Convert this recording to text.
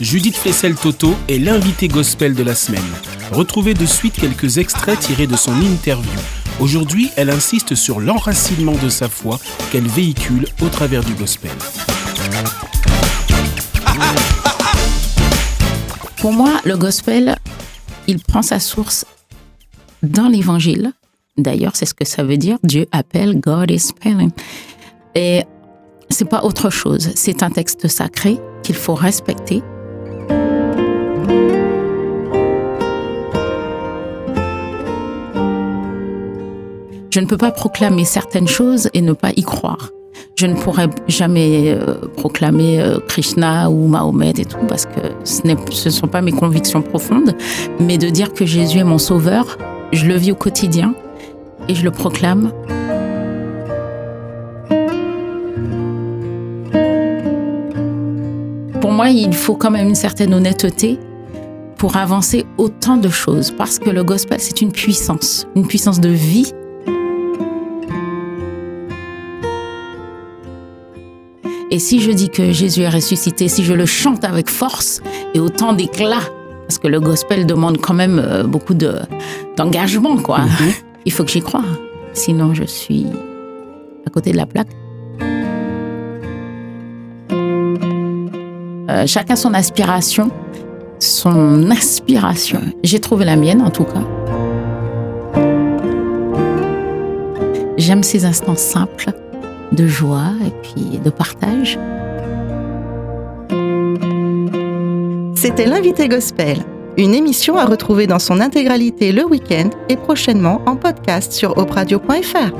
Judith Flessel-Toto est l'invité gospel de la semaine. Retrouvez de suite quelques extraits tirés de son interview. Aujourd'hui, elle insiste sur l'enracinement de sa foi qu'elle véhicule au travers du gospel. Pour moi, le gospel, il prend sa source dans l'évangile. D'ailleurs, c'est ce que ça veut dire. Dieu appelle, God is spelling. Et c'est pas autre chose. C'est un texte sacré qu'il faut respecter. Je ne peux pas proclamer certaines choses et ne pas y croire. Je ne pourrais jamais euh, proclamer euh, Krishna ou Mahomet et tout parce que ce ne sont pas mes convictions profondes, mais de dire que Jésus est mon sauveur, je le vis au quotidien et je le proclame. Pour moi, il faut quand même une certaine honnêteté pour avancer autant de choses parce que le gospel, c'est une puissance, une puissance de vie Et si je dis que Jésus est ressuscité, si je le chante avec force et autant d'éclat, parce que le gospel demande quand même euh, beaucoup de, d'engagement, quoi. Mhm. Il faut que j'y croie. Sinon, je suis à côté de la plaque. Euh, chacun son aspiration, son aspiration. J'ai trouvé la mienne, en tout cas. J'aime ces instants simples de joie et puis de partage. C'était l'invité gospel, une émission à retrouver dans son intégralité le week-end et prochainement en podcast sur opradio.fr.